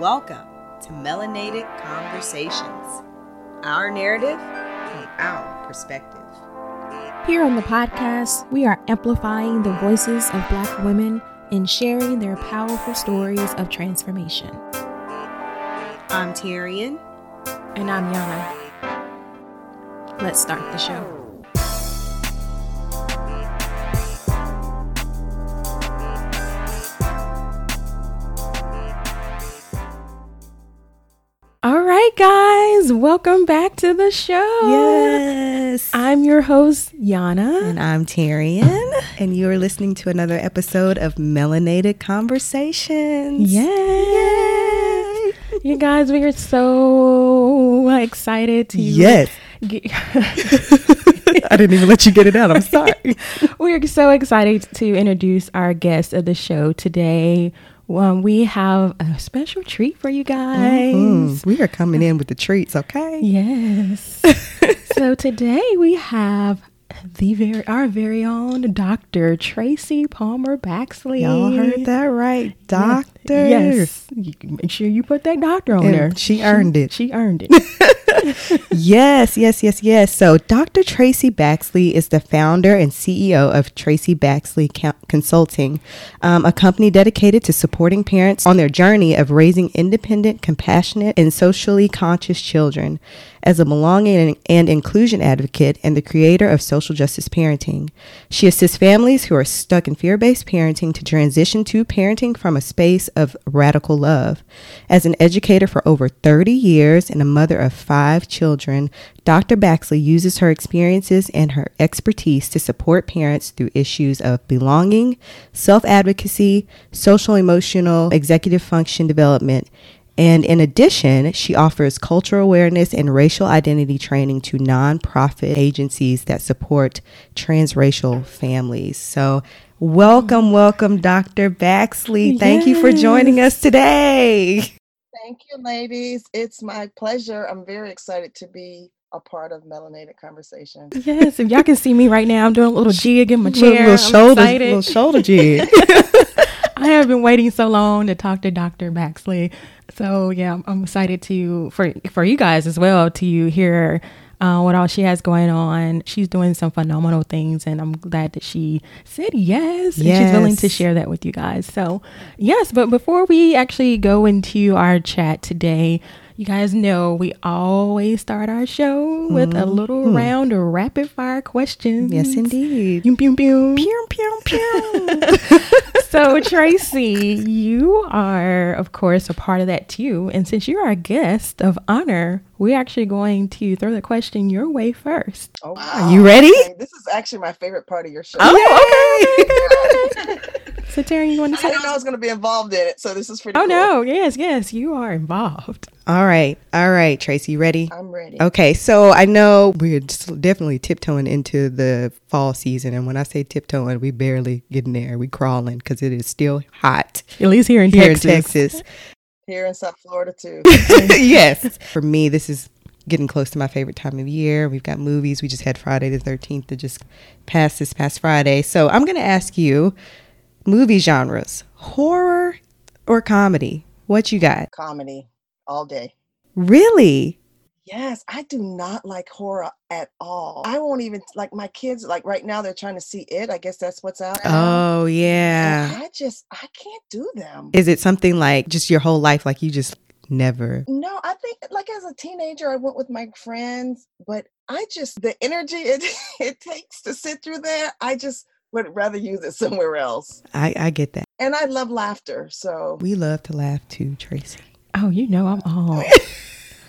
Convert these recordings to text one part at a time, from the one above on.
Welcome to Melanated Conversations, our narrative from our perspective. Here on the podcast, we are amplifying the voices of Black women and sharing their powerful stories of transformation. I'm Tyrion. And I'm Yana. Let's start the show. Guys, welcome back to the show. Yes. I'm your host, Yana. And I'm Tyrion. and you're listening to another episode of Melanated Conversations. Yay! You guys, we are so excited to Yes. get- I didn't even let you get it out. I'm sorry. we are so excited to introduce our guest of the show today. Um, we have a special treat for you guys. Mm, we are coming in with the treats, okay? Yes. so today we have the very our very own Dr. Tracy Palmer Baxley. Y'all heard that right. Doctor. Yes. You make sure you put that doctor on And there. she earned it. She earned it. yes, yes, yes, yes. So, Dr. Tracy Baxley is the founder and CEO of Tracy Baxley Consulting, um, a company dedicated to supporting parents on their journey of raising independent, compassionate, and socially conscious children. As a belonging and, inclusion advocate and the creator of social justice parenting, she assists families who are stuck in fear based parenting to transition to parenting from a space of radical love. As an educator for over 30 years and a mother of five children, Dr. Baxley uses her experiences and her expertise to support parents through issues of belonging, self advocacy, social emotional, executive function development. And in addition, she offers cultural awareness and racial identity training to nonprofit agencies that support transracial families. So, welcome, welcome, Dr. Baxley. Thank you for joining us today. Thank you, ladies. It's my pleasure. I'm very excited to be a part of Melanated Conversation. yes, if y'all can see me right now, I'm doing a little jig in my Little- chair. little I'm shoulder, little shoulder jig. I have been waiting so long to talk to Dr. Baxley. So yeah, I'm, I'm excited to for for you guys as well to hear uh, what all she has going on. She's doing some phenomenal things, and I'm glad that she said yes, and she's willing to share that with you guys. So yes, but before we actually go into our chat today. You guys know we always start our show with a little round of rapid fire questions. Mm-hmm. yes, indeed. Pew, pew, pew. Pew, pew, pew. So, Tracy, you are, of course, a part of that too. And since you're our guest of honor, we're actually going to throw the question your way first. Oh, Are you ready? Okay, This is actually my favorite part of your show. Oh, okay. So, Terry, you want to say? I say? didn't know I was going to be involved in it, so this is pretty Oh, cool. no. Yes, yes, you are involved. All right. All right, Tracy, you ready? I'm ready. Okay, so I know we're just definitely tiptoeing into the fall season, and when I say tiptoeing, we barely getting there. We crawling because it is still hot At least here in here Texas. in Texas. Here in South Florida, too. yes, for me, this is getting close to my favorite time of year. We've got movies. We just had Friday the Thirteenth that just passed this past Friday. So I'm going to ask you, movie genres: horror or comedy? What you got? Comedy all day. Really? Yes, I do not like horror at all. I won't even like my kids. Like right now, they're trying to see it. I guess that's what's out. now. Oh And yeah. I just I can't do them. Is it something like just your whole life, like you just never? No, I think like as a teenager, I went with my friends, but I just the energy it it takes to sit through there, I just would rather use it somewhere else. I, I get that. And I love laughter, so We love to laugh too, Tracy. Oh, you know I'm all.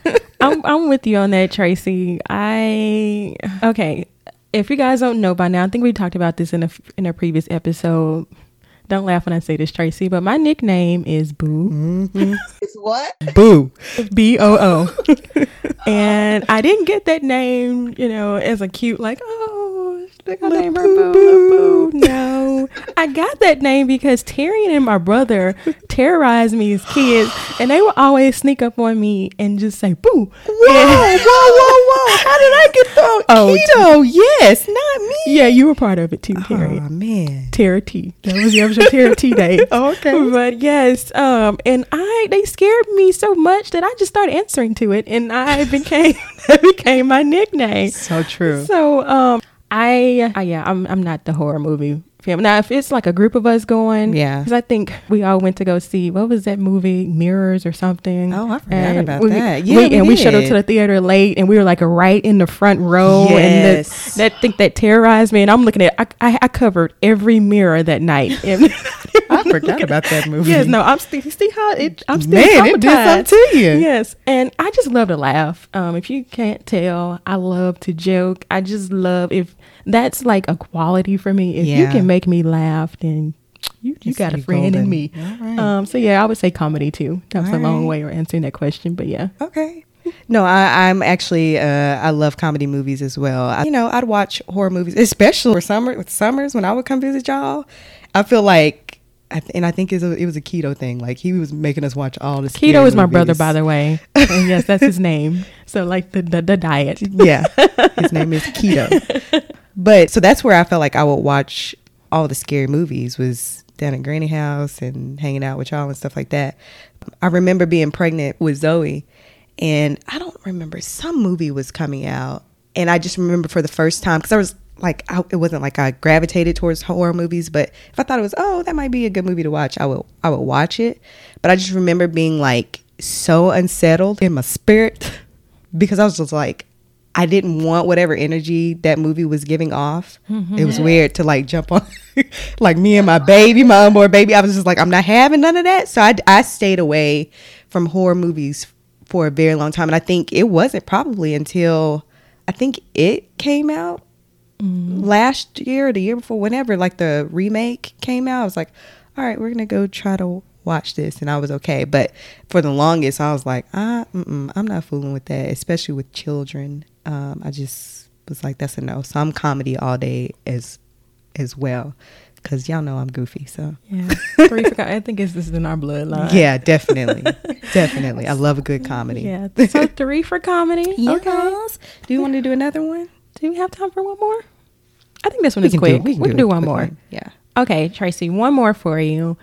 I'm, I'm with you on that, Tracy. I okay. If you guys don't know by now, I think we talked about this in a in a previous episode. Don't laugh when I say this, Tracy. But my nickname is Boo. Mm-hmm. it's what? Boo. B O O. And I didn't get that name, you know, as a cute like, oh, I name her Boo, Boo. No, I got that name because Tyrion and my brother terrorized me as kids, and they would always sneak up on me and just say Boo. Whoa, whoa, whoa, whoa! How did I get thrown? Oh, keto, yes, not me. Yeah, you were part of it too, Terry. Oh man. Tara T. That was the episode Tara T Day. Oh, okay. But yes, um, and I they scared me so much that I just started answering to it, and I became that became my nickname. So true. So um, I, I yeah, I'm I'm not the horror movie film. Now, if it's like a group of us going, Yeah. because I think we all went to go see what was that movie, Mirrors or something. Oh, I forgot And about we- that. we- Yeah, we and we showed up to the theater late, and we were like right in the front row, Yes. and that, that thing that terrorized me. And I'm looking at, I, I, I covered every mirror that night. And I forgot about that movie. Yes, no, I'm still see how it. I'm still Man, it did something to you. Yes, and I just love to laugh. Um, if you can't tell, I love to joke. I just love if that's like a quality for me. If you can make me laugh, then you you got a friend in me. Right. Um, so yeah, I would say comedy too. That was All a long right. way of answering that question, but yeah. Okay. No, I, I'm actually uh, I love comedy movies as well. I, you know, I'd watch horror movies, especially for summer with summers when I would come visit y'all. I feel like, I th- and I think it's a, it was a keto thing. Like he was making us watch all this. Keto is my brother, by the way. Yes, that's his name. So like the the, the diet. yeah, his name is Keto. But so that's where I felt like I would watch all the scary movies was down at Granny House and hanging out with y'all and stuff like that. I remember being pregnant with Zoe, and I don't remember some movie was coming out, and I just remember for the first time because I was like, I, it wasn't like I gravitated towards horror movies, but if I thought it was, oh, that might be a good movie to watch, I would I would watch it. But I just remember being like so unsettled in my spirit because I was just like, I didn't want whatever energy that movie was giving off. It was weird to like jump on, like me and my baby, my unborn baby. I was just like, I'm not having none of that. So I, I stayed away from horror movies for a very long time. And I think it wasn't probably until I think it came out last year or the year before, whenever like the remake came out. I was like, all right, we're going to go try to watch this. And I was okay. But for the longest, I was like, ah, I'm not fooling with that, especially with children. Um, I just was like, that's a no. So I'm comedy all day as as well. Cause y'all know I'm goofy, so Yeah. Three for, I think it's this is in our bloodline. yeah, definitely, definitely. I love a good comedy. Yeah. So three for comedy. Okay. Do you want to do another one? Do we have time for one more? I think this one We is can do- quick. we we can can, do do, one more. one. Yeah. Okay, Tracy, one more for you.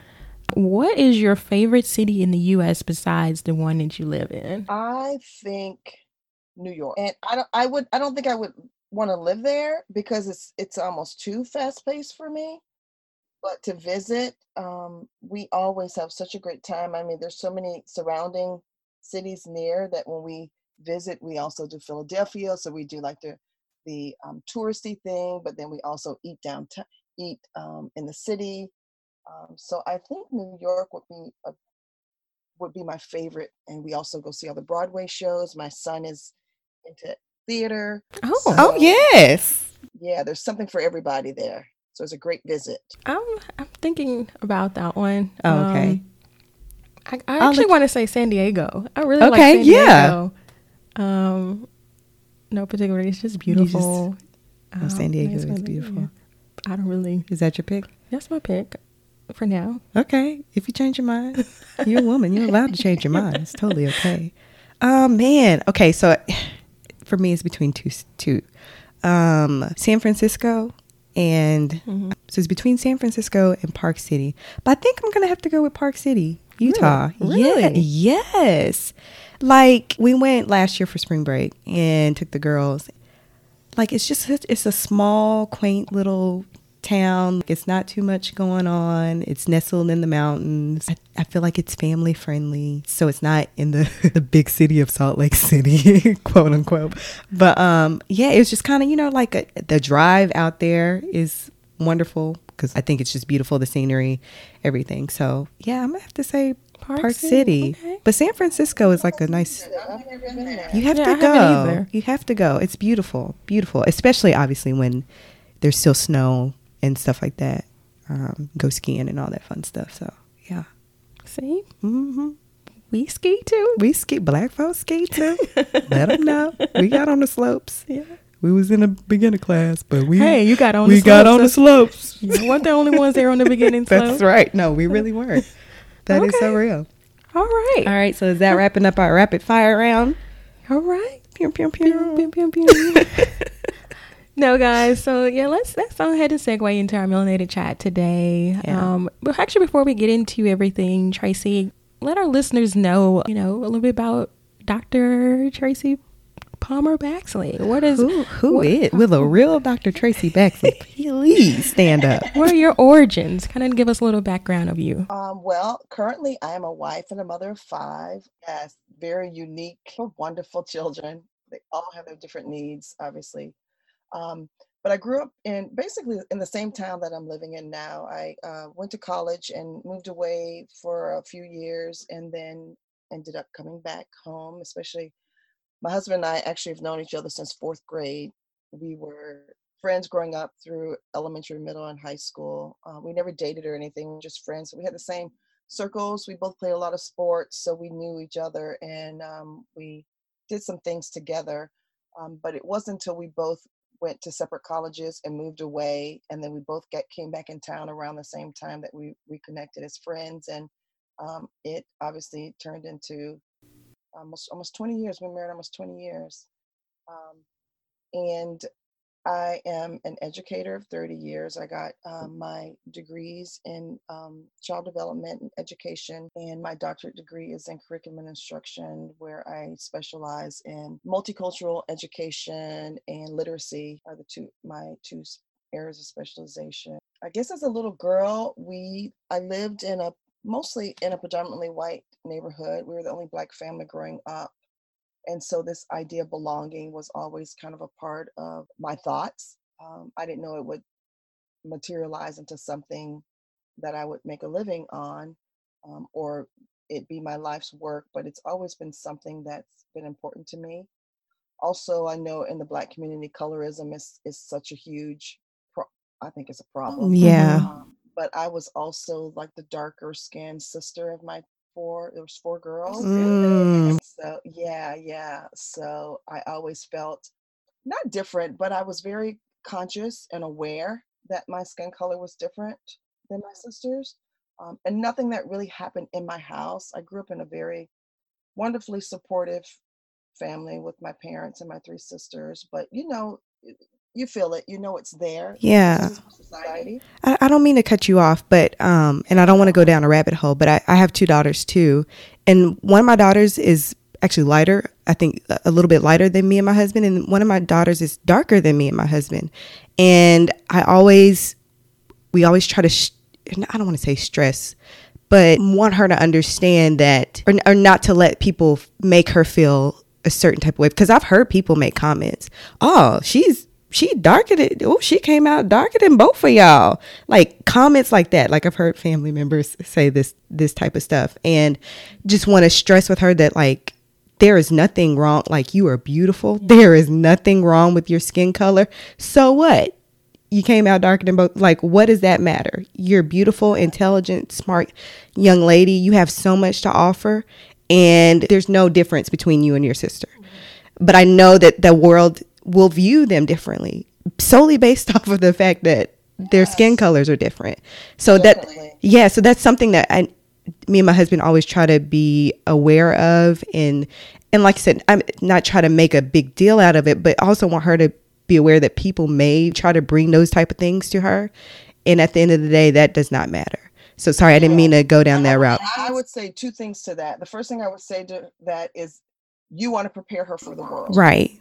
What is your favorite city in the U.S. besides the one that you live in? I think New York, and I don't. I would. I don't think I would want to live there because it's it's almost too fast paced for me. But to visit, um, we always have such a great time. I mean, there's so many surrounding cities near that when we visit, we also do Philadelphia. So we do like the the um, touristy thing, but then we also eat downtown, eat um, in the city. Um, so I think New York would be a would be my favorite. And we also go see all the Broadway shows. My son is into theater. Oh, Oh yes. Yeah, there's something for everybody there. So it's a great visit. I'm I'm thinking about that one. Oh, okay. Um, I, I actually let- want to say San Diego. I really like Okay, San yeah. Diego. Um, no particular. It's just beautiful. Oh, San Um, Diego nice is beautiful. yeah. I don't really. Is that your pick? That's my pick for now. Okay. If you change your mind, you're a woman. You're allowed to change your mind. It's totally okay. Oh man. Okay. So for me, is between two. Two. Um, San Francisco and Mm-hmm. so it's between San Francisco and Park City. But I think I'm gonna have to go with Park City, Utah. Really? Yeah. Yes. Like we went last year for spring break and took the girls. Like it's just it's a small, quaint little town. It's not too much going on. It's nestled in the mountains. I, I feel like it's family friendly. So it's not in the, the big city of Salt Lake City, quote unquote. But um yeah, it was just kind of, you know, like a, the drive out there is wonderful because I think it's just beautiful the scenery, everything. So, yeah, I'm going to have to say Park Park, City, City. okay. But San Francisco is like a nice I've never been there. you have Yeah, to go. You have to go. It's beautiful, beautiful. Especially obviously when there's still snow and stuff like that. Um, go skiing and all that fun stuff. So yeah, See, hmm we ski too. we ski. Black folks ski too. Let them know. We got on the slopes. Yeah. We was in a beginner class, but we Hey, you got on. we the got slopes. on the slopes. You weren't the only ones there on the beginning slope. That's right. No, we really weren't. That is so real. All right. All right. So is that wrapping up our rapid fire round? All right. Pew, pew, pew. Pew, pew, pew. No, guys. So yeah, let's let's go ahead and segue into our melanated chat today. Yeah. Um, but actually, before we get into everything, Tracy, let our listeners know, you know, a little bit about Dr. Tracy Palmer Baxley. What is Who, who what- is? Will a real Dr. Tracy Baxley please stand up? What are your origins? Kind of give us a little background of you. Um, well, currently I am a wife and a mother of five. Yes, very unique, wonderful children. They all have their different needs, obviously. Um, but I grew up in basically in the same town that I'm living in now. I uh, went to college and moved away for a few years and then ended up coming back home, especially my husband and I actually have known each other since fourth grade. We were friends growing up through elementary, middle, and high school. Uh, we never dated or anything, just friends. We had the same circles. We both played a lot of sports, so we knew each other and um, we did some things together. Um, but it wasn't until we both went to separate colleges and moved away, and then we both get, came back in town around the same time that we reconnected as friends. And um, it obviously turned into almost almost 20 years. We married almost 20 years. Um, and I am an educator of 30 years. I got um, my degrees in um, child development and education, and my doctorate degree is in curriculum and instruction, where I specialize in multicultural education and literacy are the two my two areas of specialization. I guess as a little girl, we I lived in a mostly in a predominantly white neighborhood. We were the only black family growing up. And so this idea of belonging was always kind of a part of my thoughts. Um, I didn't know it would materialize into something that I would make a living on um, or it be my life's work, but it's always been something that's been important to me. Also, I know in the Black community, colorism is, is such a huge, pro- I think it's a problem. Yeah. Um, but I was also like the darker skinned sister of my four, there was four girls. Mm. So yeah, yeah. So I always felt not different, but I was very conscious and aware that my skin color was different than my sisters. Um, and nothing that really happened in my house. I grew up in a very wonderfully supportive family with my parents and my three sisters, but you know, you feel it, you know it's there. Yeah. Society. I, I don't mean to cut you off, but um, and I don't want to go down a rabbit hole, but I, I have two daughters too, and one of my daughters is actually lighter. I think a- little bit lighter than me and my husband, and one of my daughters is darker than me and my husband, and I always, we always try to, sh- I don't want to say stress, but want her to understand that, or, or not to let people make her feel a certain type of way. Because I've heard people make comments, oh, she's she darker than oh she came out darker than both of y'all. Like comments like that. Like i've heard family members say this this type of stuff. And just want to stress with her that like there is nothing wrong like you are beautiful. There is nothing wrong with your skin color. So what? You came out darker than both. Like what does that matter? You're beautiful intelligent smart young lady. You have so much to offer and there's no difference between you and your sister. Mm-hmm. But i know that the world will view them differently solely based off of the fact that their skin colors are different. So that yeah so that's something that i me and my husband always try to be aware of and and like i said i'm not try to make a big deal out of it but also want her to be aware that people may try to bring those type of things to her. And at the end of the day that does not matter. So sorry i didn't mean to go down that route. I would say two things to that. The first thing I would say to that is you want to prepare her for the world. right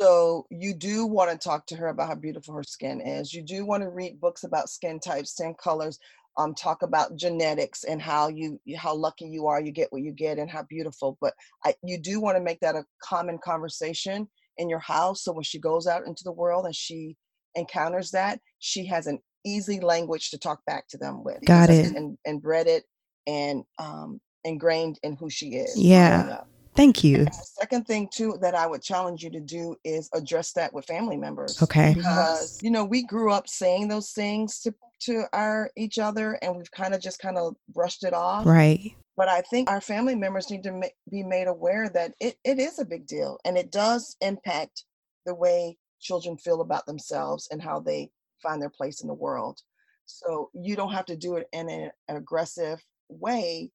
So you do want to talk to her about how beautiful her skin is. You do want to read books about skin types, skin colors, um, talk about genetics and how you how lucky you are, you get what you get, and how beautiful. But I, you do want to make that a common conversation in your house. So when she goes out into the world and she encounters that, she has an easy language to talk back to them with. Got it. And, and bred it and um, ingrained in who she is. Yeah. Growing up. thank you The second thing too that I would challenge you to do is address that with family members. okay Because you know we grew up saying those things to to our each other, and we've kind of just kind of brushed it off. right But I think our family members need to ma- be made aware that it, it is a big deal, and it does impact the way children feel about themselves and how they find their place in the world. So you don't have to do it in a- an aggressive way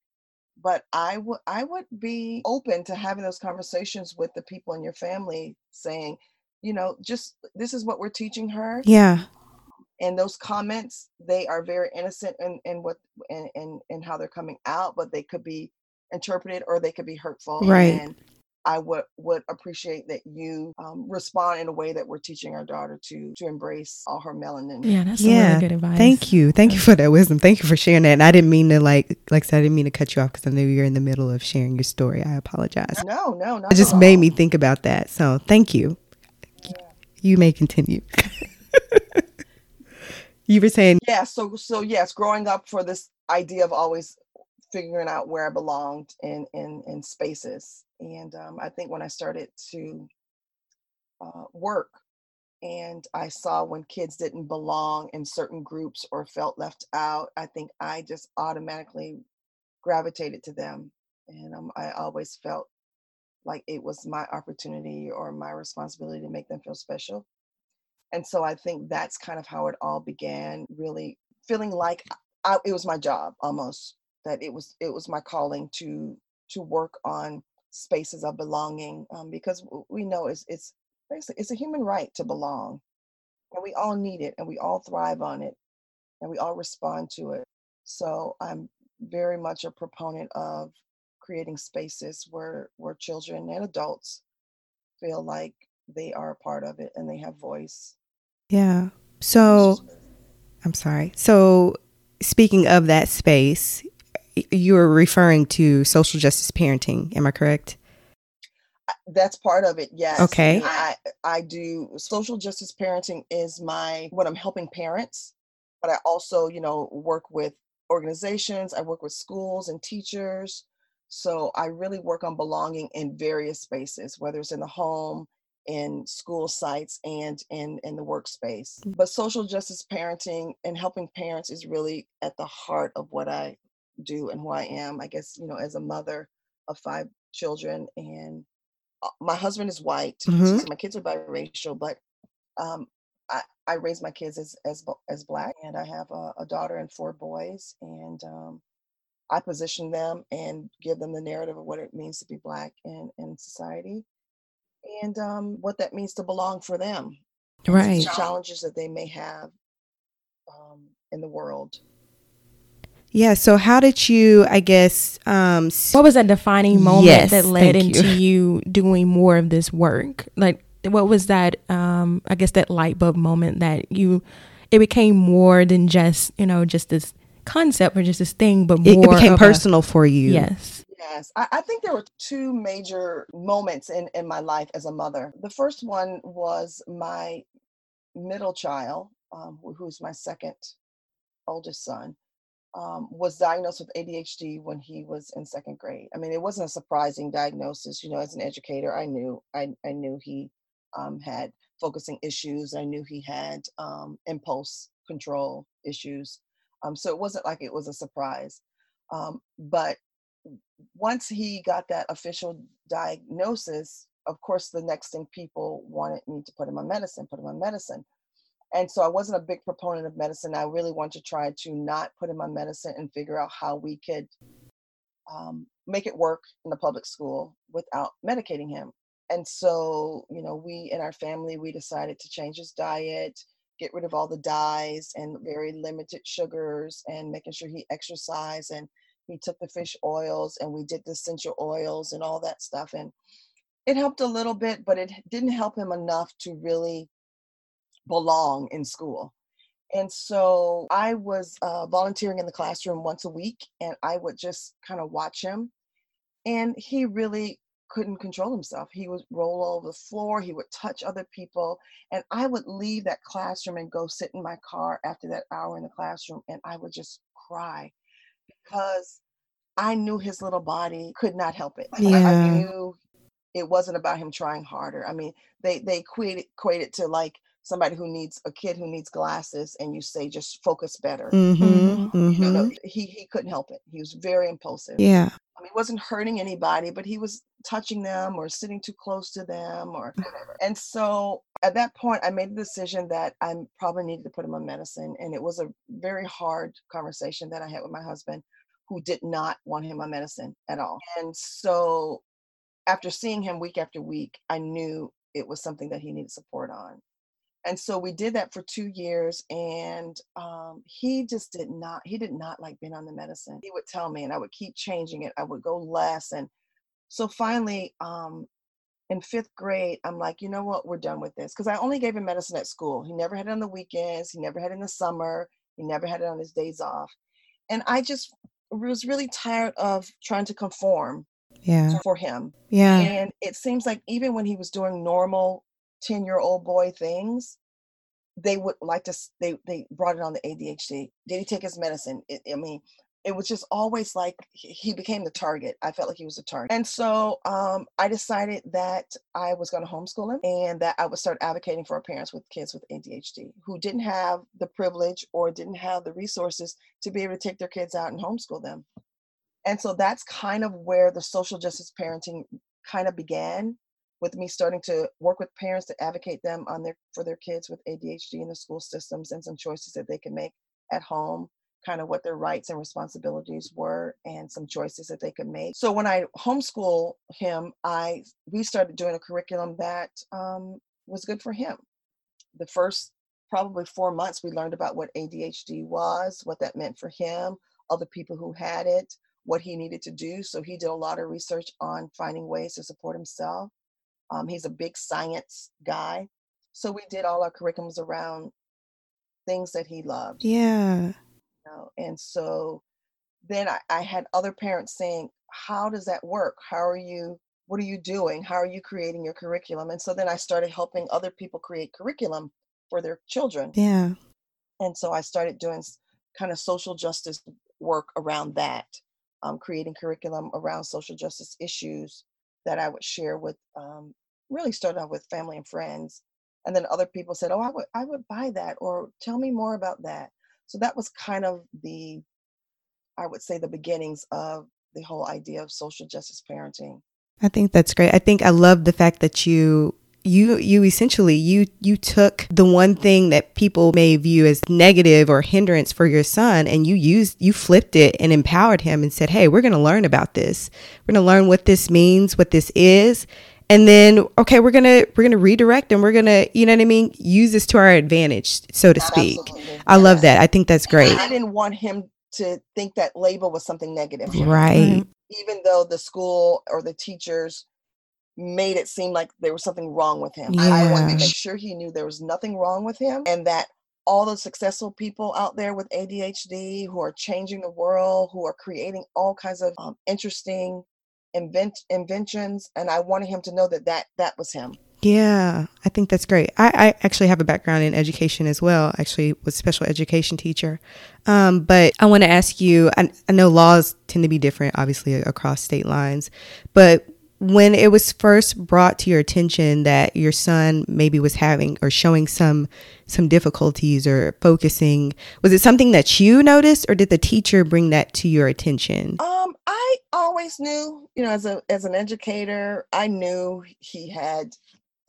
but I would I would be open to having those conversations with the people in your family saying, you know, just this is what we're teaching her. Yeah. And those comments, they are very innocent in, in what in, in in how they're coming out, but they could be interpreted or they could be hurtful. Right. And I would would appreciate that you um, respond in a way that we're teaching our daughter to to embrace all her melanin. Yeah, that's Yeah. really good advice. Thank you. Thank you for that wisdom. Thank you for sharing that. And I didn't mean to like like I said, I didn't mean to cut you off because I knew you're in the middle of sharing your story. I apologize. No, no, not It just at made me think about that. So thank you. You may continue. you were saying yeah so so yes growing up for this idea of always figuring out where i belonged in in in spaces and um, i think when i started to uh, work and i saw when kids didn't belong in certain groups or felt left out i think i just automatically gravitated to them and um, i always felt like it was my opportunity or my responsibility to make them feel special and so I think that's kind of how it all began. Really feeling like I, it was my job almost. That it was it was my calling to to work on spaces of belonging um, because we know it's it's basically it's a human right to belong, and we all need it and we all thrive on it, and we all respond to it. So I'm very much a proponent of creating spaces where where children and adults feel like they are a part of it and they have voice. Yeah. So I'm sorry. So speaking of that space, y- you were referring to social justice parenting. Am I correct? that's part of it yes Okay. i i do social justice parenting is my what i'm helping parents but i also you know work with organizations i work with schools and teachers so i really work on belonging in various spaces whether it's in the home in school sites and in in the workspace but social justice parenting and helping parents is really at the heart of what i do and who i am i guess you know as a mother of five children and uh, my husband is white, Mhm. so my kids are biracial, but um, I, I raise my kids as as as black, and I have a, a daughter and four boys, and um, I position them and give them the narrative of what it means to be black in in society, and um, what that means to belong for them, Right. the challenges that they may have um, in the world. Yeah. So how did you, I guess, um, What was that defining moment Yes, that led thank you. into you doing more of this work? Like, what was that? Um, I guess that light bulb moment that you, it became more than just you know just this concept or just this thing, but it, more it became of a- personal for you? yes. Yes, I, I think there were two major moments in, in my life as a mother. The first one was my middle child, um, who- who's my second oldest son, um, was diagnosed with ADHD when he was in second grade. I mean, it wasn't a surprising diagnosis. You know, as an educator, I knew I, I knew he um, had focusing issues. I knew he had um, impulse control issues. Um, so it wasn't like it was a surprise. Um, but once he got that official diagnosis, of course, the next thing people wanted me to put him on medicine, put him on medicine. And so I wasn't a big proponent of medicine. I really wanted to try to not put him on medicine and figure out how we could um, make it work in the public school without medicating him. And so, you know, we in our family, we decided to change his diet, get rid of all the dyes and very limited sugars, and making sure he exercised and he took the fish oils and we did the essential oils and all that stuff. And it helped a little bit, but it didn't help him enough to really belong in school. And so I was uh, volunteering in the classroom once a week, and I would just kind of watch him. And he really couldn't control himself. He would roll all over the floor, he would touch other people. And I would leave that classroom and go sit in my car after that hour in the classroom, and I would just cry because I knew his little body could not help it. I- I, Yeah. knew it wasn't about him trying harder. I mean, they they equate it, equate it to like somebody who needs a kid who needs glasses, and you say just focus better. Mm-hmm. You know, Mm-hmm. he he couldn't help it. He was very impulsive. Yeah. I mean, he wasn't hurting anybody, but he was touching them or sitting too close to them or whatever. And so at that point, I made the decision that I probably needed to put him on medicine. And it was a very hard conversation that I had with my husband. who did not want him on medicine at all. And so after seeing him week after week, I knew it was something that he needed support on. And so we did that for two years, and um, he just did not. He did not like being on the medicine. He would tell me, and I would keep changing it. I would go less, and so finally, um, in fifth grade, I'm like, you know what, we're done with this. Because I only gave him medicine at school. He never had it on the weekends, he never had it in the summer, he never had it on his days off. And I just was really tired of trying to conform Yeah. for him. Yeah. And it seems like even when he was doing normal 10 year old boy things, they would like to, they, they brought it on the ADHD. Did he take his medicine? It, I mean, it was just always like he became the target. I felt like he was a target. And so um, I decided that I was going to homeschool him and that I would start advocating for parents with kids with ADHD who didn't have the privilege or didn't have the resources to be able to take their kids out and homeschool them. And so that's kind of where the social justice parenting kind of began with me starting to work with parents to advocate them on their for their kids with ADHD in the school systems and some choices that they can make at home kind of what their rights and responsibilities were and some choices that they could make. So when I homeschool him, I we started doing a curriculum that um, was good for him. The first probably four months, we learned about what ADHD was, what that meant for him, other people who had it, what he needed to do. So he did a lot of research on finding ways to support himself. Um, he's a big science guy. So we did all our curriculums around things that he loved Yeah. know and so then I, I had other parents saying how does that work how are you what are you doing how are you creating your curriculum and so then i started helping other people create curriculum for their children Yeah. and so i started doing kind of social justice work around that um, creating curriculum around social justice issues that i would share with um, really started off with family and friends and then other people said oh i would i would buy that or tell me more about that so that was kind of the i would say the beginnings of the whole idea of social justice parenting I think that's great. I think I love the fact that you you you essentially you you took the one thing that people may view as negative or hindrance for your son and you used you flipped it and empowered him and said, "Hey, we're going to learn about this. We're going to learn what this means, what this is." And then okay, we're going to we're going to redirect and we're going to, you know what I mean, use this to our advantage, so to speak. Absolutely. I love that. I think that's great. i didn't want him to think that label was something negative Right. even though the school or the teachers made it seem like there was something wrong with him. I wanted to make sure he knew there was nothing wrong with him and that all the successful people out there with ADHD who are changing the world, who are creating all kinds of um, interesting invent inventions, and I wanted him to know that that that was him. Yeah, I think that's great. I, I actually have a background in education as well. Actually, was a special education teacher. Um, but I want to ask you. I, I know laws tend to be different, obviously across state lines. But when it was first brought to your attention that your son maybe was having or showing some some difficulties or focusing, was it something that you noticed, or did the teacher bring that to your attention? Um, I always knew, you know, as a as an educator, I knew he had,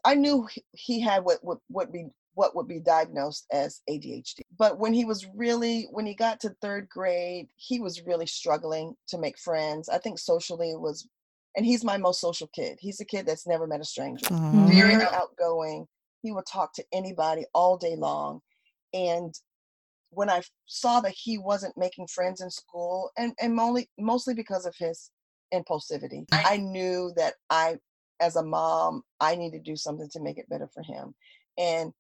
I knew he- had what would be what would be diagnosed as ADHD. But when he was really, when he got to third grade, he was really struggling to make friends. I think socially was, and he's my most social kid. He's a kid that's never met a stranger. Very Mhm. outgoing. He would talk to anybody all day long, and when I saw that he wasn't making friends in school, and and only mostly because of his impulsivity, I knew that I, as a mom, I need to do something to make it better for him, and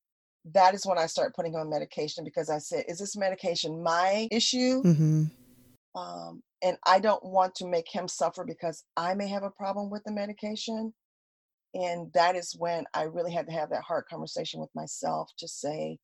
that is when I started putting him on medication because I said, "Is this medication my issue?" hmm Um, and I don't want to make him suffer because I may have a problem with the medication. And that is when I really had to have that hard conversation with myself to say,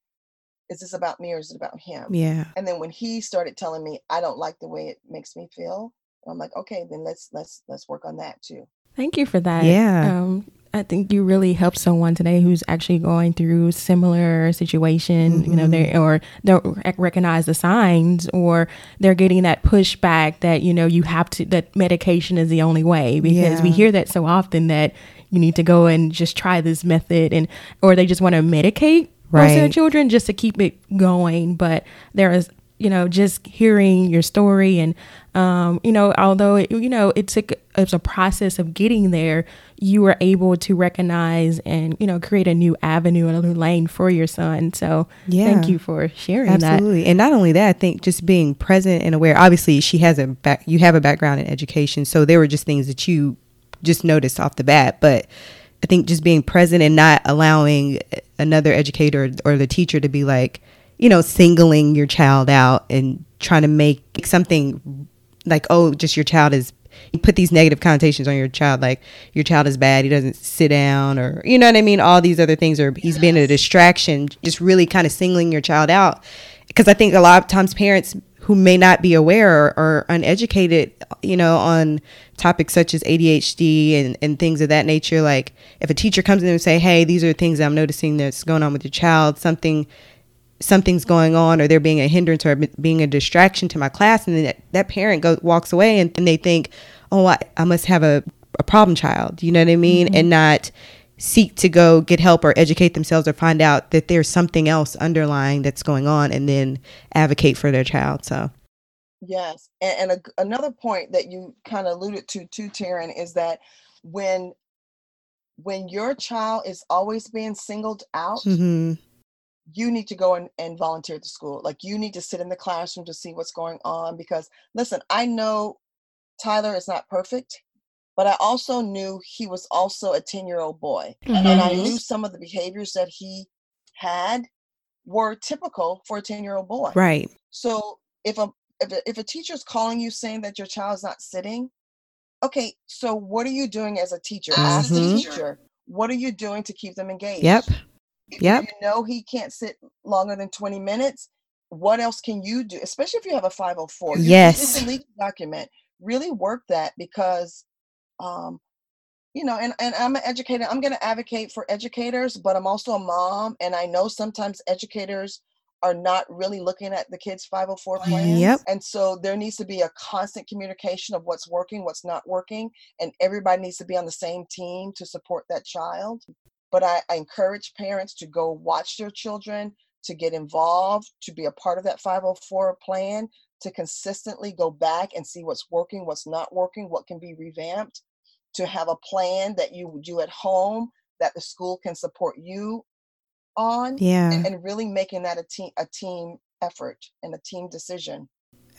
is this about me or is it about him? Yeah. And then when he started telling me I don't like the way it makes me feel, I'm like, okay, then let's let's let's work on that too. Thank you for that. Yeah. Um, I think you really helped someone today who's actually going through similar situation, you know, they mm-hmm. or don't recognize the signs or they're getting that pushback that, you know, you have to that medication is the only way because we hear that so often that you need to go and just try this method and or they just want to medicate of their children just to keep it going, but there is you know, just hearing your story and, um, you know, although, it, you know, it took, it was a process of getting there, you were able to recognize and, you know, create a new avenue and a new lane for your son. So yeah. thank you for sharing that. Absolutely. That. And not only that, I think just being present and aware, obviously she has a back, you have a background in education. So there were just things that you just noticed off the bat, but I think just being present and not allowing another educator or the teacher to be like, you know, singling your child out and trying to make something like, oh, just your child is you put these negative connotations on your child like your child is bad he doesn't sit down or you know what i mean? All these other things or he's being a distraction just really kind of singling your child out. Because i think a lot of times parents who may not be aware or, or uneducated you know on topics such as adhd and, and things of that nature like if a teacher comes in and say hey these are things i'm noticing that's going on with your child something something's going on or they're being a hindrance or being a distraction to my class and then that, that parent goes walks away and, and they think oh I, I must have a, a problem child you know what i mean? Mm-hmm. and not seek to go get help or educate themselves or find out that there's something else underlying that's going on and then advocate for their child so. Yes and, and a, another point that you kind of alluded to too taryn is that when when your child is always being singled out mm-hmm you need to go and, and volunteer at the school. Like you need to sit in the classroom to see what's going on. Because listen, I know Tyler is not perfect, but I also knew he was also a 10 year old boy. Mm-hmm. And I knew some of the behaviors that he had were typical for a 10 year old boy. Right. So if a if a, if a teacher is calling you saying that your child's not sitting, okay, so what are you doing as a teacher? Mm-hmm. Ask the mm-hmm. teacher, what are you doing to keep them engaged? Yep. Yeah. You know he can't sit longer than 20 minutes. What else can you do? Especially if you have a 504. Yes. It's a legal document. Really work that because um, you know, and, and I'm an educator. I'm going to advocate for educators, but I'm also a mom. And I know sometimes educators are not really looking at the kids' 504 plans. Yep. And so there needs to be a constant communication of what's working, what's not working. And everybody needs to be on the same team to support that child. But I, I encourage parents to go watch their children, to get involved, to be a part of that 504 plan, to consistently go back and see what's working, what's not working, what can be revamped, to have a plan that you do at home that the school can support you on. Yeah. And, and really making that a team a team effort and a team decision.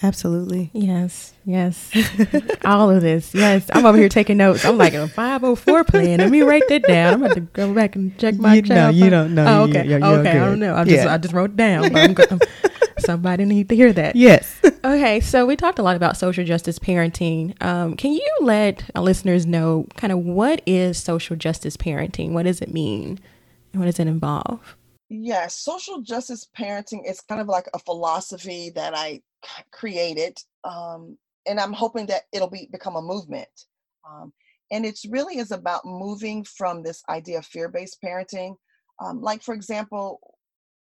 Absolutely. Yes. Yes. All of this. Yes. I'm over here taking notes. I'm like a 504 plan. Let me write that down. I'm about to go back and check my you, No, you don't know. Oh, okay. You're, you're okay. Good. I don't know. I just yeah. I just wrote it down. But I'm, somebody need to hear that. Yes. okay. So we talked a lot about social justice parenting. Um, can you let our listeners know kind of what is social justice parenting? What does it mean? And what does it involve? Yes, social justice parenting is kind of like a philosophy that I created, um, and I'm hoping that it'll be become a movement. Um, and it's really is about moving from this idea of fear-based parenting. Um, like for example,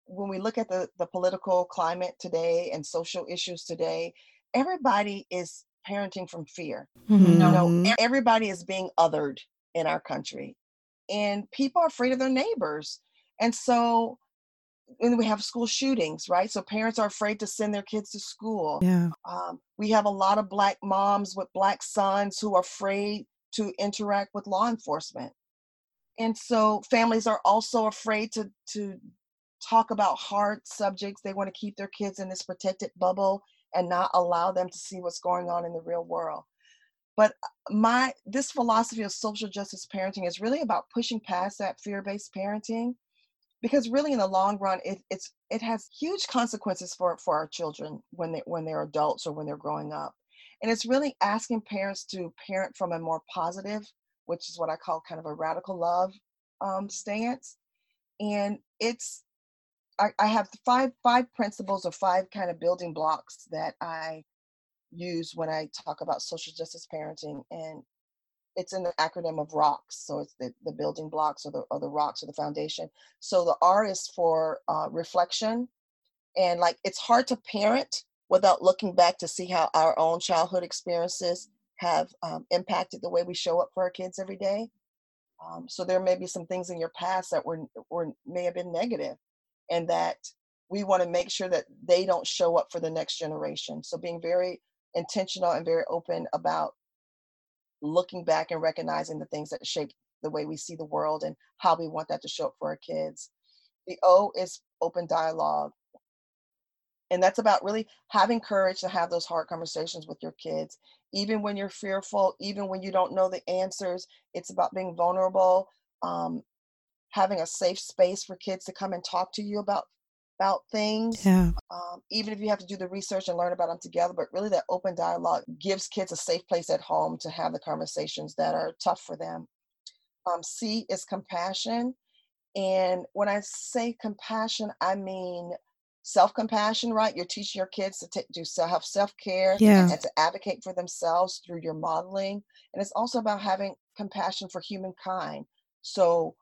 when we look at the, the political climate today and social issues today, everybody is parenting from fear. Mm-hmm. You know, everybody is being othered in our country, and people are afraid of their neighbors. And so and we have school shootings, right? So parents are afraid to send their kids to school. Yeah. Um, we have a lot of black moms with black sons who are afraid to interact with law enforcement. And so families are also afraid to to talk about hard subjects. They want to keep their kids in this protected bubble and not allow them to see what's going on in the real world. But uh, my this philosophy of social justice parenting is really about pushing past that fear-based parenting because really in the long run it, it's it has huge consequences for for our children when they when they're adults or when they're growing up. And it's really asking parents to parent from a more positive which is what i call kind of a radical love um, stance. And it's I, I have five five principles or five kind of building blocks that i use when i talk about social justice parenting and it's in the acronym of rocks so it's the, the building blocks or the, or the rocks or the foundation so the r is for uh, reflection and like it's hard to parent without looking back to see how our own childhood experiences have um, impacted the way we show up for our kids every day um, so there may be some things in your past that were, were may have been negative and that we want to make sure that they don't show up for the next generation. So being very intentional and very open about looking back and recognizing the things that shape the way we see the world and how we want that to show up for our kids. The O is open dialogue. And that's about really having courage to have those hard conversations with your kids, even when you're fearful, even when you don't know the answers. It's about being vulnerable, um, having a safe space for kids to come and talk to you about about things. Yeah. Um, even if you have to do the research and learn about them together, but really that open dialogue gives kids a safe place at home to have the conversations that are tough for them. Um, C is compassion. And when I say compassion, I mean self compassion, right? You're teaching your kids to take, do have self care Yeah. and to advocate for themselves through your modeling. And it's also about having compassion for humankind. So,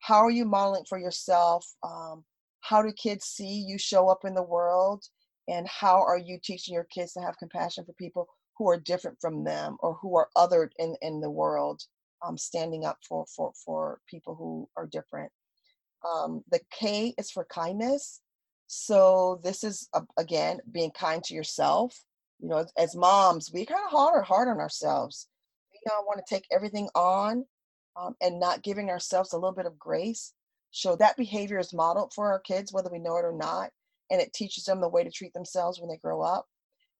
how are you modeling for yourself? Um, how do kids see you show up in the world? And how are you teaching your kids to have compassion for people who are different from them or who are othered in, in the world? um, standing up for for for people who are different. Um, the K is for kindness. So this is uh, again being kind to yourself. You know, as, moms, we kind of hard hard on ourselves. We don't want to take everything on, um, and not giving ourselves a little bit of grace. So that behavior is modeled for our kids, whether we know it or not, and it teaches them the way to treat themselves when they grow up